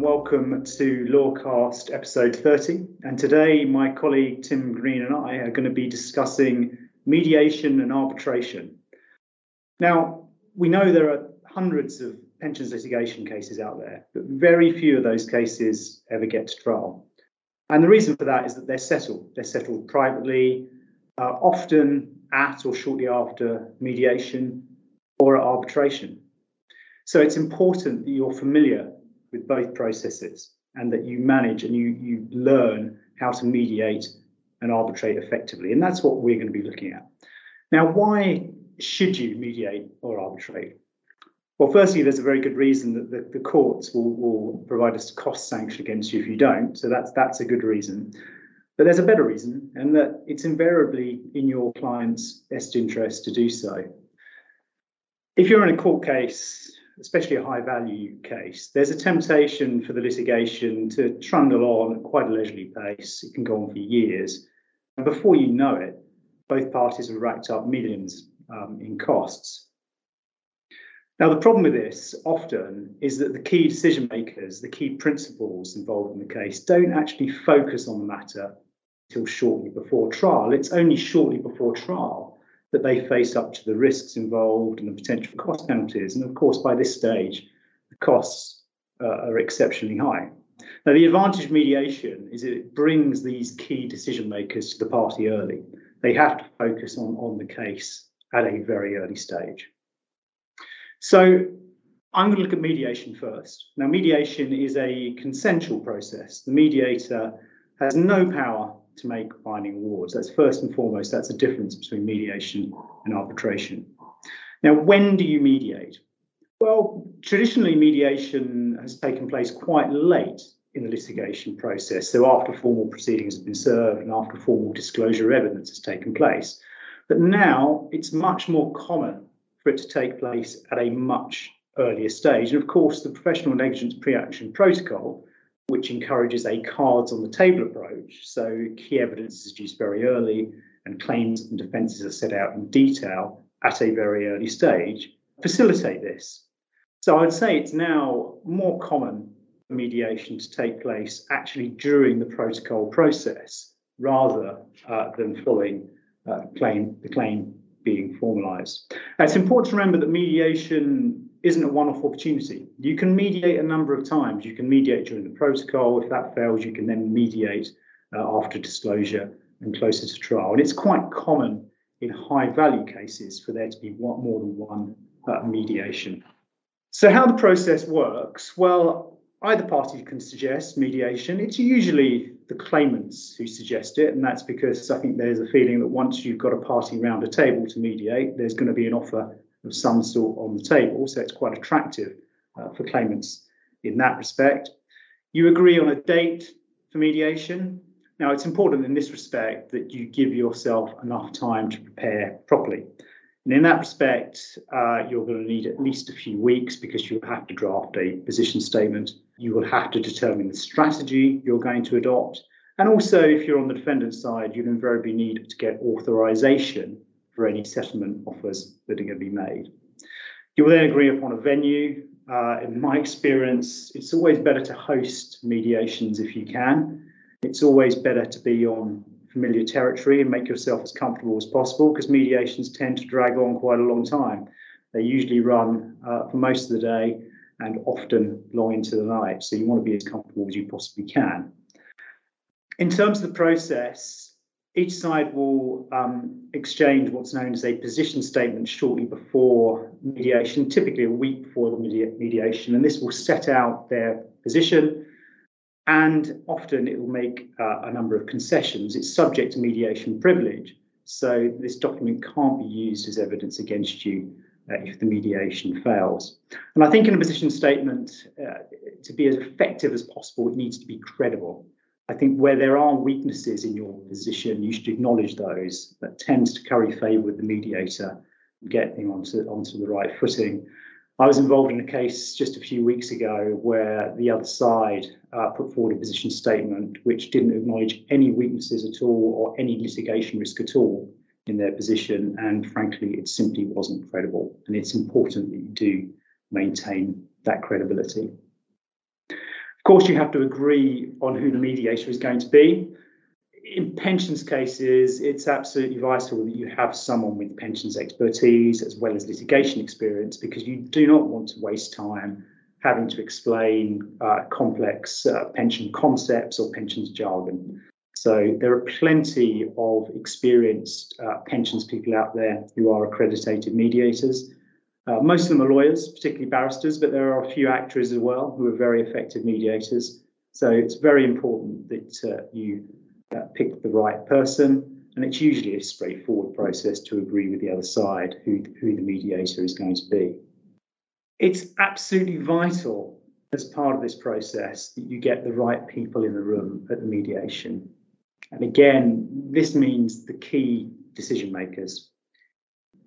welcome to Lawcast episode 30. And today, my colleague Tim Green and I are going to be discussing mediation and arbitration. Now, we know there are hundreds of pensions litigation cases out there, but very few of those cases ever get to trial. And the reason for that is that they're settled. They're settled privately, uh, often at or shortly after mediation or at arbitration. So it's important that you're familiar with both processes and that you manage and you, you learn how to mediate and arbitrate effectively. And that's what we're going to be looking at. Now, why should you mediate or arbitrate? Well, firstly, there's a very good reason that the, the courts will, will provide a cost sanction against you if you don't. So that's that's a good reason. But there's a better reason, and that it's invariably in your client's best interest to do so. If you're in a court case especially a high value case, there's a temptation for the litigation to trundle on at quite a leisurely pace. It can go on for years. And before you know it, both parties have racked up millions um, in costs. Now, the problem with this often is that the key decision makers, the key principals involved in the case, don't actually focus on the matter until shortly before trial. It's only shortly before trial that they face up to the risks involved and the potential cost penalties. And of course, by this stage, the costs uh, are exceptionally high. Now, the advantage of mediation is it brings these key decision makers to the party early. They have to focus on, on the case at a very early stage. So, I'm going to look at mediation first. Now, mediation is a consensual process. The mediator has no power to make binding awards. That's first and foremost, that's the difference between mediation and arbitration. Now, when do you mediate? Well, traditionally, mediation has taken place quite late in the litigation process, so after formal proceedings have been served and after formal disclosure of evidence has taken place. But now it's much more common for it to take place at a much earlier stage. And of course, the professional negligence pre action protocol which encourages a cards on the table approach. So key evidence is used very early and claims and defences are set out in detail at a very early stage, facilitate this. So I'd say it's now more common for mediation to take place actually during the protocol process rather uh, than following uh, claim, the claim being formalised. It's important to remember that mediation isn't a one-off opportunity. You can mediate a number of times. You can mediate during the protocol. If that fails, you can then mediate uh, after disclosure and closer to trial. And it's quite common in high-value cases for there to be one, more than one uh, mediation. So how the process works? Well, either party can suggest mediation. It's usually the claimants who suggest it, and that's because I think there's a feeling that once you've got a party around a table to mediate, there's going to be an offer of some sort on the table. So it's quite attractive uh, for claimants in that respect. You agree on a date for mediation. Now, it's important in this respect that you give yourself enough time to prepare properly. And in that respect, uh, you're going to need at least a few weeks because you have to draft a position statement. You will have to determine the strategy you're going to adopt. And also, if you're on the defendant's side, you'll invariably need to get authorization for any settlement offers that are going to be made. You will then agree upon a venue. Uh, in my experience, it's always better to host mediations if you can. It's always better to be on familiar territory and make yourself as comfortable as possible because mediations tend to drag on quite a long time. They usually run uh, for most of the day and often long into the night. So you want to be as comfortable as you possibly can. In terms of the process, each side will um, exchange what's known as a position statement shortly before mediation, typically a week before the mediation, and this will set out their position. And often it will make uh, a number of concessions. It's subject to mediation privilege, so this document can't be used as evidence against you uh, if the mediation fails. And I think in a position statement, uh, to be as effective as possible, it needs to be credible. I think where there are weaknesses in your position, you should acknowledge those. That tends to curry favour with the mediator, getting onto onto the right footing. I was involved in a case just a few weeks ago where the other side uh, put forward a position statement which didn't acknowledge any weaknesses at all or any litigation risk at all in their position, and frankly, it simply wasn't credible. And it's important that you do maintain that credibility. Course, you have to agree on who the mediator is going to be. In pensions cases, it's absolutely vital that you have someone with pensions expertise as well as litigation experience because you do not want to waste time having to explain uh, complex uh, pension concepts or pensions jargon. So there are plenty of experienced uh, pensions people out there who are accredited mediators. Uh, most of them are lawyers, particularly barristers, but there are a few actors as well who are very effective mediators. So it's very important that uh, you uh, pick the right person, and it's usually a straightforward process to agree with the other side who, who the mediator is going to be. It's absolutely vital as part of this process that you get the right people in the room at the mediation. And again, this means the key decision makers.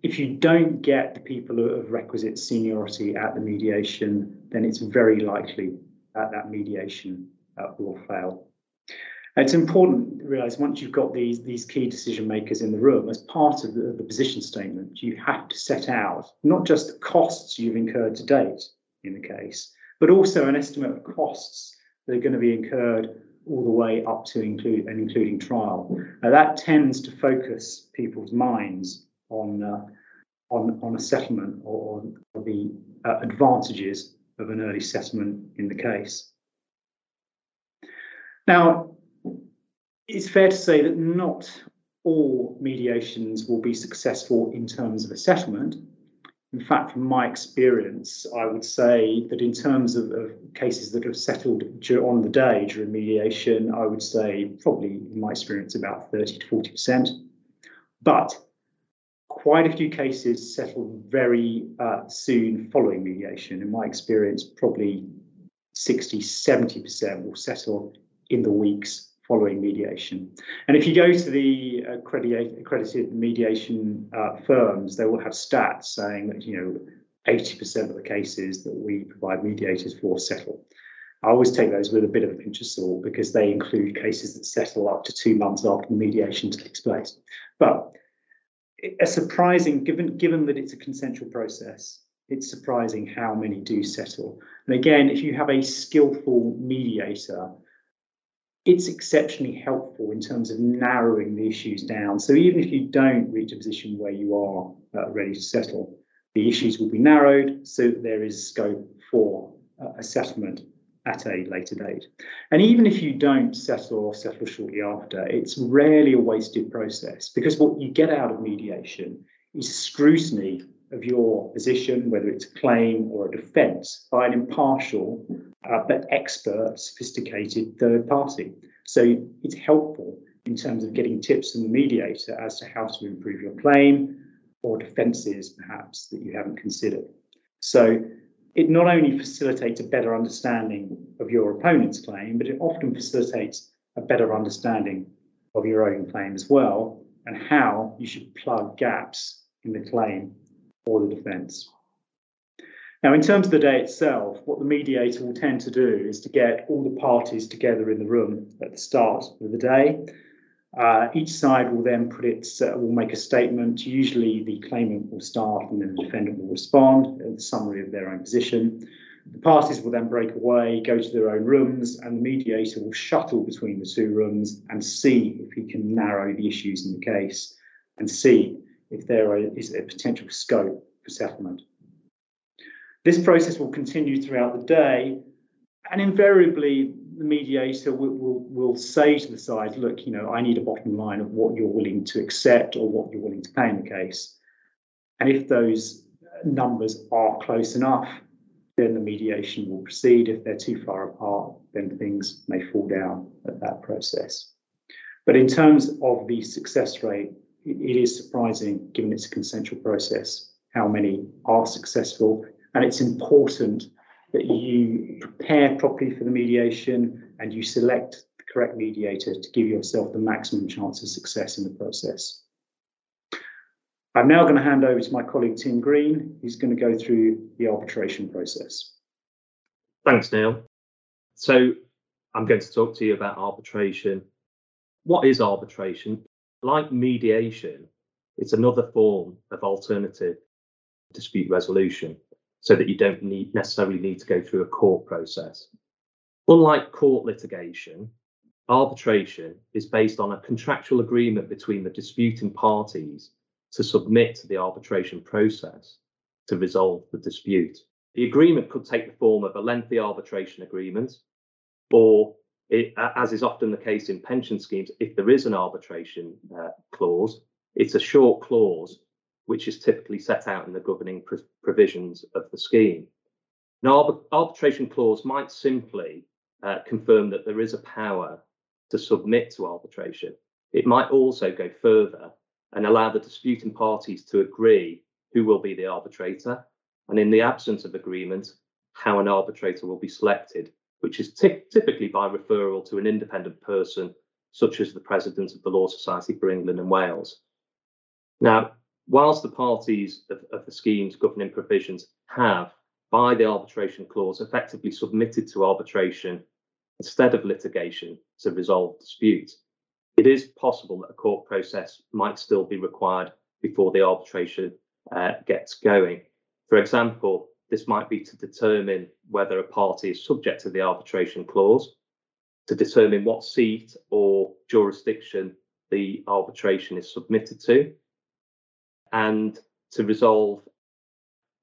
If you don't get the people of requisite seniority at the mediation, then it's very likely that that mediation uh, will fail. It's important to realize once you've got these, these key decision makers in the room, as part of the, the position statement, you have to set out not just the costs you've incurred to date in the case, but also an estimate of costs that are going to be incurred all the way up to include and including trial. Now that tends to focus people's minds on uh, on on a settlement or, the uh, advantages of an early settlement in the case. Now, it's fair to say that not all mediations will be successful in terms of a settlement. In fact, from my experience, I would say that in terms of, of, cases that have settled on the day during mediation, I would say probably, in my experience, about 30 to 40%. But quite a few cases settle very uh, soon following mediation. In my experience, probably 60, 70% will settle in the weeks following mediation. And if you go to the accredited, mediation uh, firms, they will have stats saying that, you know, 80% of the cases that we provide mediators for settle. I always take those with a bit of a pinch of salt because they include cases that settle up to two months after the mediation takes place. But a surprising, given given that it's a consensual process, it's surprising how many do settle. And again, if you have a skillful mediator it's exceptionally helpful in terms of narrowing the issues down. So even if you don't reach a position where you are uh, ready to settle, the issues will be narrowed so there is scope for uh, a settlement at a later date. And even if you don't settle or settle shortly after, it's rarely a wasted process because what you get out of mediation is scrutiny of your position, whether it's a claim or a defence, by an impartial uh, but expert, sophisticated third party. So it's helpful in terms of getting tips from the mediator as to how to improve your claim or defences, perhaps, that you haven't considered. So it not only facilitates a better understanding of your opponent's claim, but it often facilitates a better understanding of your own claim as well and how you should plug gaps in the claim or the defence. Now, in terms of the day itself, what the mediator will tend to do is to get all the parties together in the room at the start of the day. Uh, each side will then put its uh, will make a statement. Usually, the claimant will start, and then the defendant will respond, a summary of their own position. The parties will then break away, go to their own rooms, and the mediator will shuttle between the two rooms and see if he can narrow the issues in the case and see if there is a potential scope for settlement. This process will continue throughout the day, and invariably, the mediator will, will, will say to the side, look, you know, I need a bottom line of what you're willing to accept or what you're willing to pay in the case. And if those numbers are close enough, then the mediation will proceed. If they're too far apart, then things may fall down at that process. But in terms of the success rate, it is surprising, given it's a consensual process, how many are successful. And it's important that you prepare properly for the mediation and you select the correct mediator to give yourself the maximum chance of success in the process. I'm now going to hand over to my colleague Tim Green, who's going to go through the arbitration process. Thanks, Neil. So I'm going to talk to you about arbitration. What is arbitration? like mediation, it's another form of alternative dispute resolution so that you don't need necessarily need to go through a court process. Unlike court litigation, arbitration is based on a contractual agreement between the disputing parties to submit to the arbitration process to resolve the dispute. The agreement could take the form of a lengthy arbitration agreement, or it, as is often the case in pension schemes, if there is an arbitration uh, clause, it's a short clause which is typically set out in the governing pr- provisions of the scheme. An arbitration clause might simply uh, confirm that there is a power to submit to arbitration. It might also go further and allow the disputing parties to agree who will be the arbitrator, and in the absence of agreement, how an arbitrator will be selected, which is t- typically by referral to an independent person, such as the president of the Law Society for England and Wales. Now, whilst the parties of, of the scheme's governing provisions have, by the arbitration clause, effectively submitted to arbitration instead of litigation to resolve disputes, it is possible that a court process might still be required before the arbitration uh, gets going. For example, this might be to determine whether a party is subject to the arbitration clause, to determine what seat or jurisdiction the arbitration is submitted to, and to resolve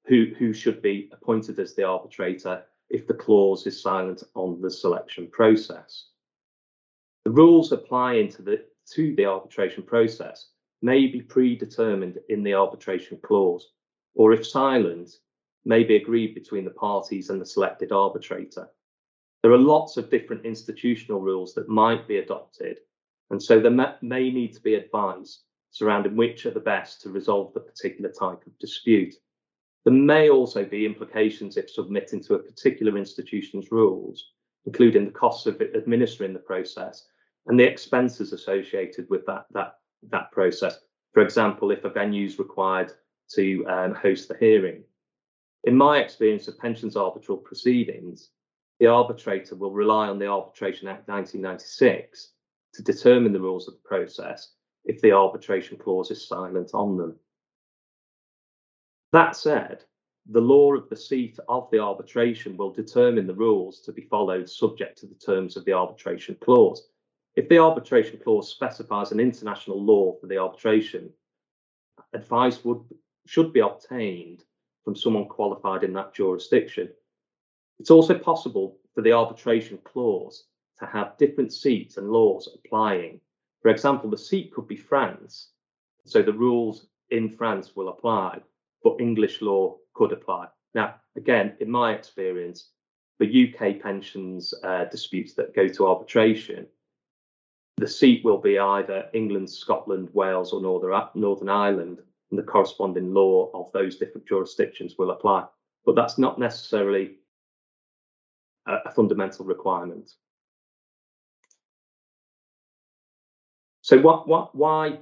who, who should be appointed as the arbitrator if the clause is silent on the selection process. The rules applying to the, to the arbitration process may be predetermined in the arbitration clause, or if silent, may be agreed between the parties and the selected arbitrator. There are lots of different institutional rules that might be adopted, and so there may need to be advice surrounding which are the best to resolve the particular type of dispute. There may also be implications if submitting to a particular institution's rules, including the costs of administering the process and the expenses associated with that, that, that process. For example, if a venue is required to um, host the hearing. In my experience of pensions arbitral proceedings, the arbitrator will rely on the Arbitration Act 1996 to determine the rules of the process if the arbitration clause is silent on them. That said, the law of the seat of the arbitration will determine the rules to be followed subject to the terms of the arbitration clause. If the arbitration clause specifies an international law for the arbitration, advice would should be obtained from someone qualified in that jurisdiction. It's also possible for the arbitration clause to have different seats and laws applying for example, the seat could be France, so the rules in France will apply, but English law could apply. Now, again, in my experience, for UK pensions uh, disputes that go to arbitration, the seat will be either England, Scotland, Wales, or Northern, Northern Ireland, and the corresponding law of those different jurisdictions will apply. But that's not necessarily a, a fundamental requirement. So what, what, why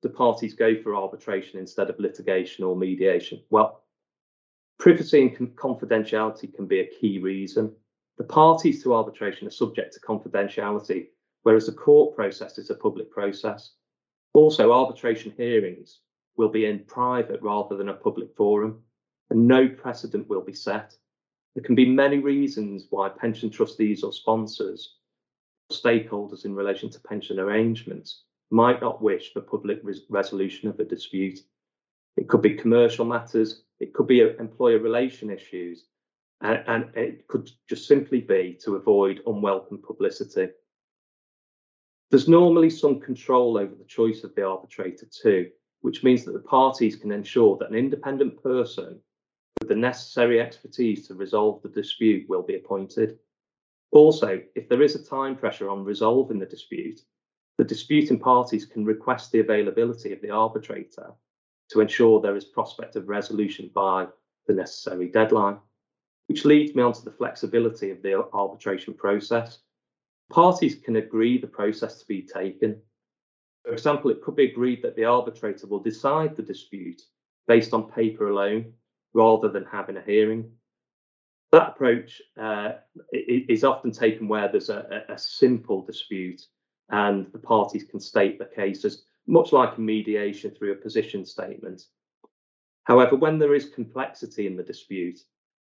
do parties go for arbitration instead of litigation or mediation? Well, privacy and confidentiality can be a key reason. The parties to arbitration are subject to confidentiality, whereas the court process is a public process. Also, arbitration hearings will be in private rather than a public forum, and no precedent will be set. There can be many reasons why pension trustees or sponsors stakeholders in relation to pension arrangements might not wish for public res- resolution of a dispute. It could be commercial matters, it could be uh, employer relation issues, and, and it could just simply be to avoid unwelcome publicity. There's normally some control over the choice of the arbitrator too, which means that the parties can ensure that an independent person with the necessary expertise to resolve the dispute will be appointed. Also, if there is a time pressure on resolving the dispute, the disputing parties can request the availability of the arbitrator to ensure there is prospect of resolution by the necessary deadline, which leads me on to the flexibility of the arbitration process. Parties can agree the process to be taken. For example, it could be agreed that the arbitrator will decide the dispute based on paper alone rather than having a hearing that approach uh, is often taken where there's a, a, simple dispute and the parties can state the case as much like a mediation through a position statement. However, when there is complexity in the dispute,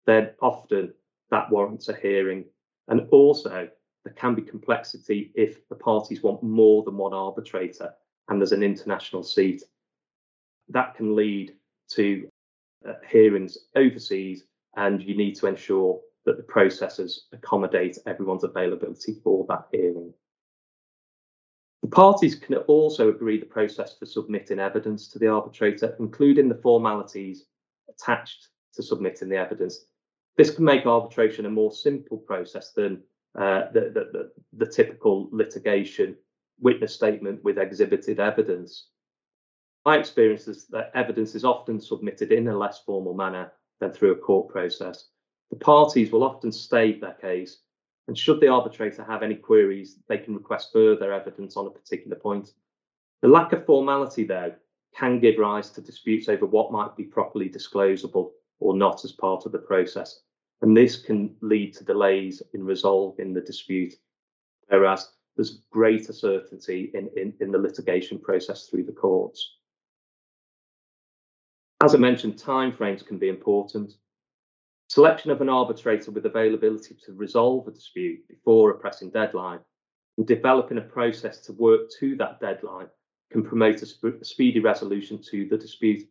then often that warrants a hearing And also, there can be complexity if the parties want more than one arbitrator and there's an international seat. That can lead to uh, hearings overseas, and you need to ensure that the processes accommodate everyone's availability for that hearing. The parties can also agree the process for submitting evidence to the arbitrator, including the formalities attached to submitting the evidence. This can make arbitration a more simple process than uh, the, the, the, the typical litigation witness statement with exhibited evidence. My experience is that evidence is often submitted in a less formal manner than through a court process. The parties will often state their case, and should the arbitrator have any queries, they can request further evidence on a particular point. The lack of formality, though, can give rise to disputes over what might be properly disclosable or not as part of the process. And this can lead to delays in resolving the dispute, whereas there's greater certainty in, in, in the litigation process through the courts. As I mentioned, timeframes can be important. Selection of an arbitrator with availability to resolve a dispute before a pressing deadline and developing a process to work to that deadline can promote a, sp- speedy resolution to the dispute.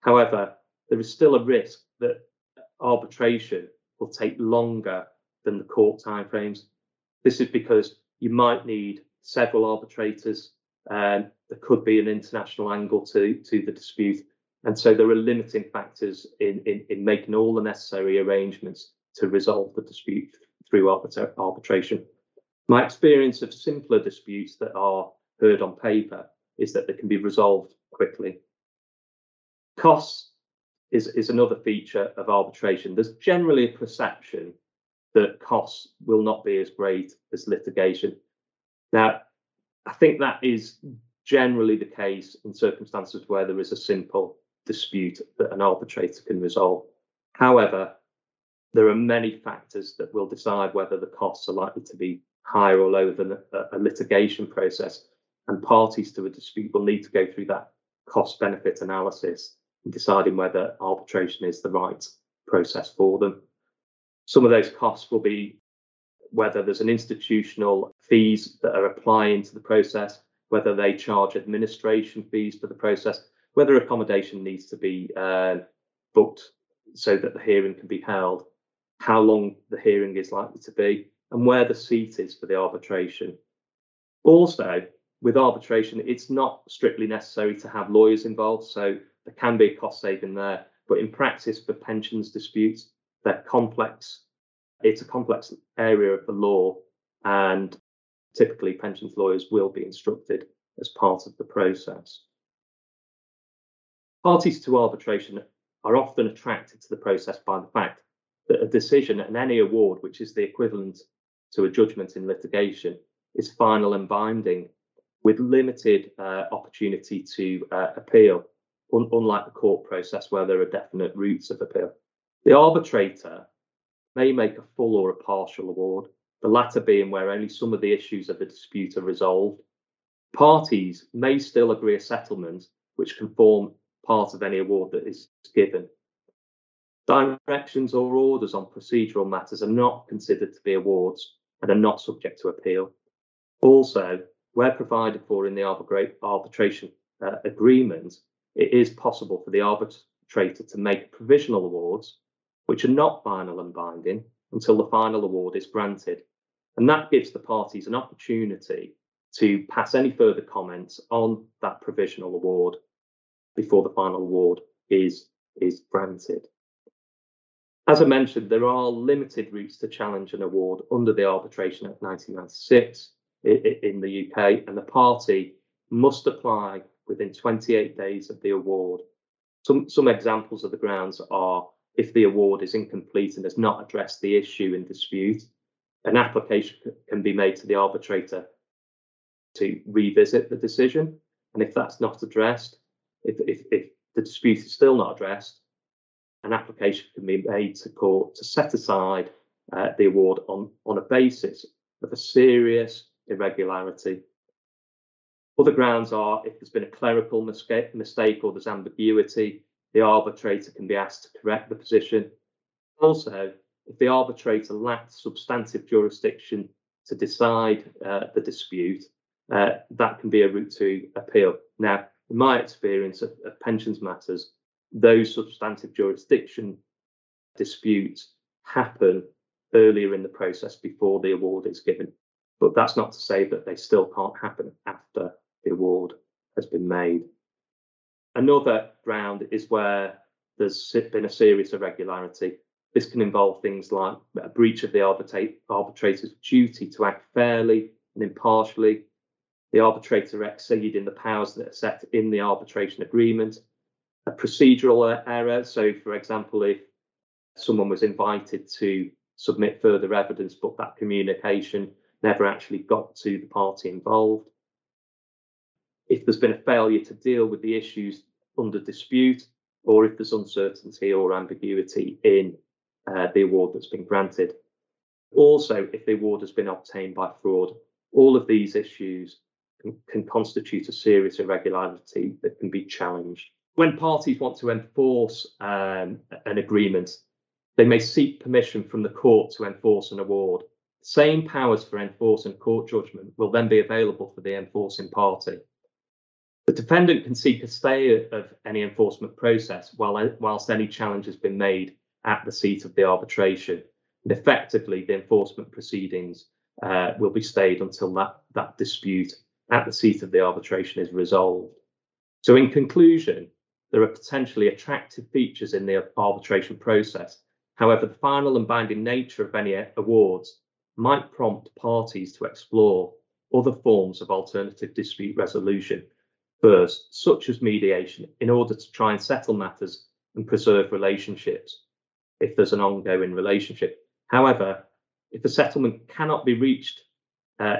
However, there is still a risk that arbitration will take longer than the court timeframes. This is because you might need several arbitrators. and there could be an international angle to, to the dispute. And so there are limiting factors in, in, in making all the necessary arrangements to resolve the dispute through arbitra- arbitration. My experience of simpler disputes that are heard on paper is that they can be resolved quickly. Costs is, is another feature of arbitration. There's generally a perception that costs will not be as great as litigation. Now, I think that is generally the case in circumstances where there is a simple dispute that an arbitrator can resolve. However, there are many factors that will decide whether the costs are likely to be higher or lower than a, a litigation process, and parties to a dispute will need to go through that cost benefit analysis in deciding whether arbitration is the right process for them. Some of those costs will be whether there's an institutional fees that are applying to the process, whether they charge administration fees for the process, whether accommodation needs to be uh, booked so that the hearing can be held, how long the hearing is likely to be, and where the seat is for the arbitration. Also, with arbitration, it's not strictly necessary to have lawyers involved, so there can be a cost saving there. But in practice, for pensions disputes, they're complex. It's a complex area of the law, and typically pensions lawyers will be instructed as part of the process. Parties to arbitration are often attracted to the process by the fact that a decision and any award, which is the equivalent to a judgment in litigation, is final and binding with limited uh, opportunity to uh, appeal, un- unlike the court process where there are definite routes of appeal. The arbitrator may make a full or a partial award, the latter being where only some of the issues of the dispute are resolved. Parties may still agree a settlement which can form part of any award that is given. Directions or orders on procedural matters are not considered to be awards and are not subject to appeal. Also, where provided for in the arbitration uh, agreement, it is possible for the arbitrator to make provisional awards, which are not final and binding, until the final award is granted. And that gives the parties an opportunity to pass any further comments on that provisional award before the final award is, is granted. As I mentioned, there are limited routes to challenge an award under the Arbitration Act 1996 in the UK, and the party must apply within 28 days of the award. Some, some examples of the grounds are if the award is incomplete and has not addressed the issue in dispute, an application can be made to the arbitrator to revisit the decision. And if that's not addressed, if, if, if the dispute is still not addressed, an application can be made to court to set aside uh, the award on, on a basis of a serious irregularity. Other grounds are if there's been a clerical mistake or there's ambiguity, the arbitrator can be asked to correct the position. Also, if the arbitrator lacked substantive jurisdiction to decide uh, the dispute, uh, that can be a route to appeal. Now, in my experience of, of pensions matters, those substantive jurisdiction disputes happen earlier in the process before the award is given. But that's not to say that they still can't happen after the award has been made. Another ground is where there's been a serious irregularity. This can involve things like a breach of the arbitrator's duty to act fairly and impartially, the arbitrator exceeding the powers that are set in the arbitration agreement, a procedural error. So, for example, if someone was invited to submit further evidence, but that communication never actually got to the party involved. If there's been a failure to deal with the issues under dispute, or if there's uncertainty or ambiguity in uh, the award that's been granted. Also, if the award has been obtained by fraud, all of these issues can, can constitute a serious irregularity that can be challenged. When parties want to enforce um, an agreement, they may seek permission from the court to enforce an award. Same powers for enforcing court judgment will then be available for the enforcing party. The defendant can seek a stay of any enforcement process while, whilst any challenge has been made at the seat of the arbitration. And effectively, the enforcement proceedings uh, will be stayed until that, that dispute at the seat of the arbitration is resolved. So, in conclusion, there are potentially attractive features in the arbitration process. However, the final and binding nature of any awards might prompt parties to explore other forms of alternative dispute resolution first, such as mediation, in order to try and settle matters and preserve relationships if there's an ongoing relationship. However, if a settlement cannot be reached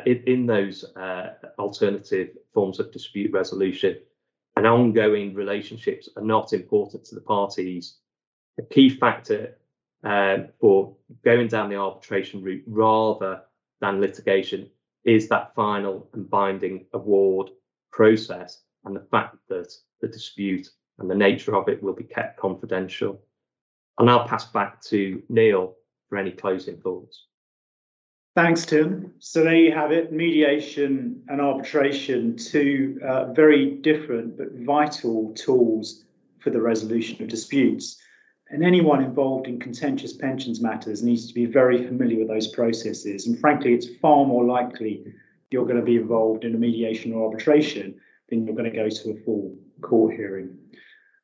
in, in, those uh, alternative forms of dispute resolution and ongoing relationships are not important to the parties, a key factor uh, for going down the arbitration route rather than litigation is that final and binding award process and the fact that the dispute and the nature of it will be kept confidential. I'll now pass back to Neil for any closing thoughts. Thanks, Tim. So there you have it mediation and arbitration, two uh, very different but vital tools for the resolution of disputes. And anyone involved in contentious pensions matters needs to be very familiar with those processes. And frankly, it's far more likely you're going to be involved in a mediation or arbitration than you're going to go to a full court hearing.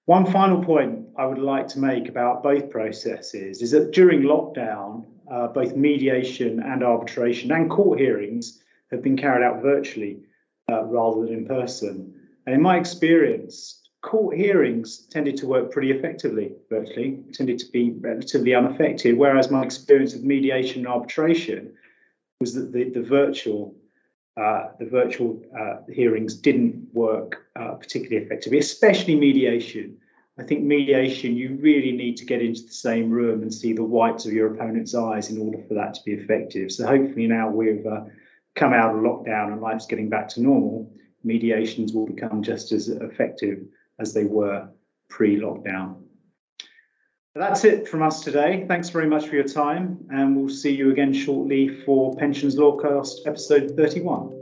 One final point I would like to make about both processes is that during lockdown, uh, both mediation and arbitration and court hearings have been carried out virtually uh, rather than in person. And in my experience, court hearings tended to work pretty effectively virtually, tended to be relatively unaffected, whereas my experience of mediation and arbitration was that the, the virtual uh, the virtual uh, hearings didn't work uh, particularly effectively, especially mediation. I think mediation, you really need to get into the same room and see the whites of your opponent's eyes in order for that to be effective. So hopefully now we've uh, come out of lockdown and life's getting back to normal, mediations will become just as effective as they were pre-lockdown. That's it from us today. Thanks very much for your time, and we'll see you again shortly for Pensions Lawcast episode 31.